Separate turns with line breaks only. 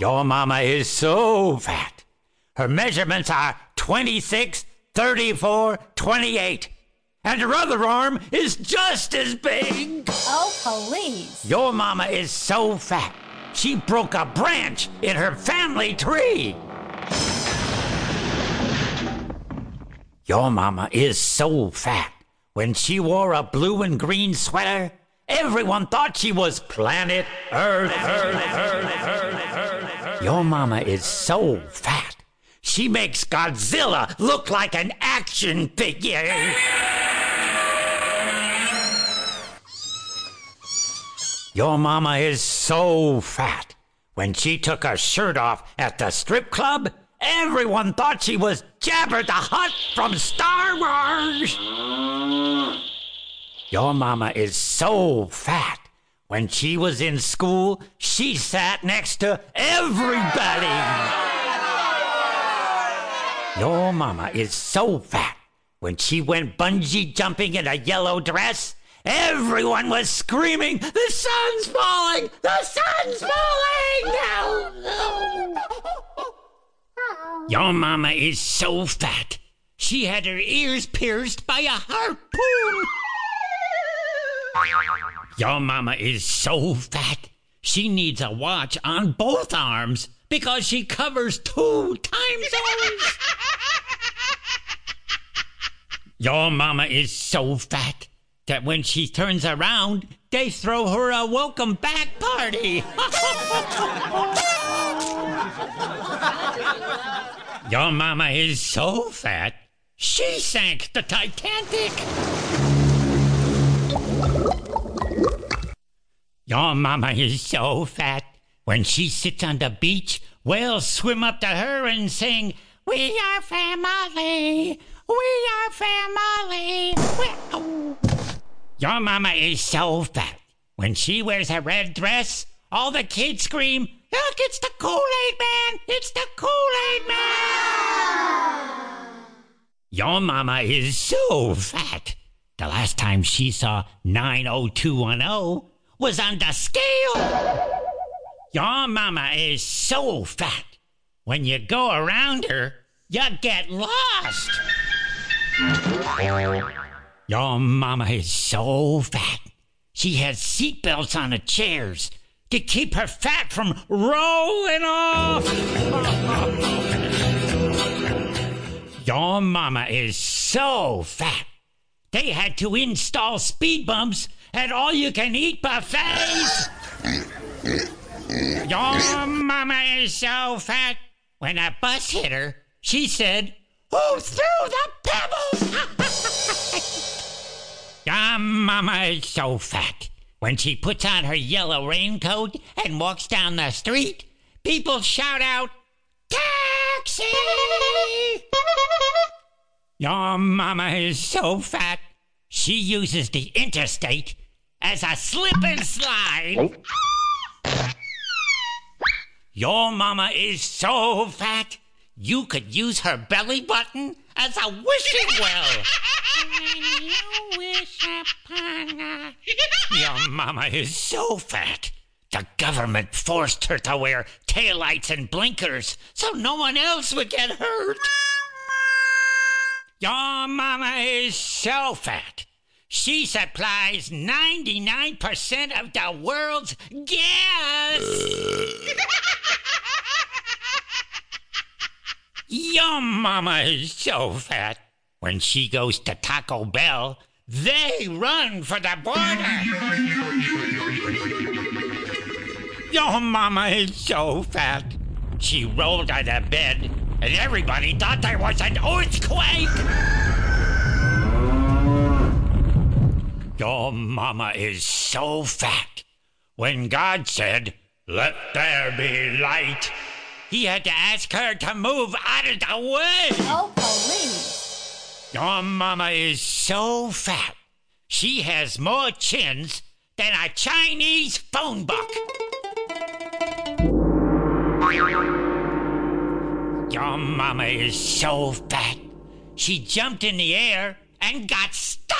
Your mama is so fat. Her measurements are 26, 34, 28. And her other arm is just as big.
Oh, please.
Your mama is so fat. She broke a branch in her family tree. Your mama is so fat. When she wore a blue and green sweater, everyone thought she was planet Earth. Earth, Earth, Earth Your mama is so fat. She makes Godzilla look like an action figure. Your mama is so fat. When she took her shirt off at the strip club, everyone thought she was Jabba the Hutt from Star Wars. Your mama is so fat. When she was in school, she sat next to everybody. Your mama is so fat. When she went bungee jumping in a yellow dress, everyone was screaming, The sun's falling! The sun's falling! No, no. Your mama is so fat. She had her ears pierced by a harpoon. Your mama is so fat. She needs a watch on both arms because she covers two time zones. Your mama is so fat that when she turns around, they throw her a welcome back party. Your mama is so fat, she sank the Titanic. Your mama is so fat, when she sits on the beach, whales swim up to her and sing, We are family, we are family. Your mama is so fat. When she wears a red dress, all the kids scream, Look, it's the Kool-Aid Man! It's the Kool-Aid Man! Your mama is so fat. The last time she saw 90210 was on the scale. Your mama is so fat. When you go around her, you get lost. Your mama is so fat. She has seatbelts on the chairs to keep her fat from rolling off. Your mama is so fat. They had to install speed bumps at all you can eat buffets. Your mama is so fat. When a bus hit her, she said, Who threw the pebbles? Your mama is so fat. When she puts on her yellow raincoat and walks down the street, people shout out, Taxi! Your mama is so fat, she uses the interstate as a slip and slide. Oh. Your mama is so fat, you could use her belly button as a wishing well. When you wish upon a... Your mama is so fat. The government forced her to wear taillights and blinkers so no one else would get hurt. Your mama is so fat. She supplies 99% of the world's gas. Your mama is so fat. When she goes to Taco Bell, they run for the border. Your mama is so fat. She rolled out of bed, and everybody thought there was an earthquake. Your mama is so fat. When God said, Let there be light, he had to ask her to move out of the way.
Oh, please.
Your mama is so fat. She has more chins than a Chinese phone book. Your mama is so fat. She jumped in the air and got stuck.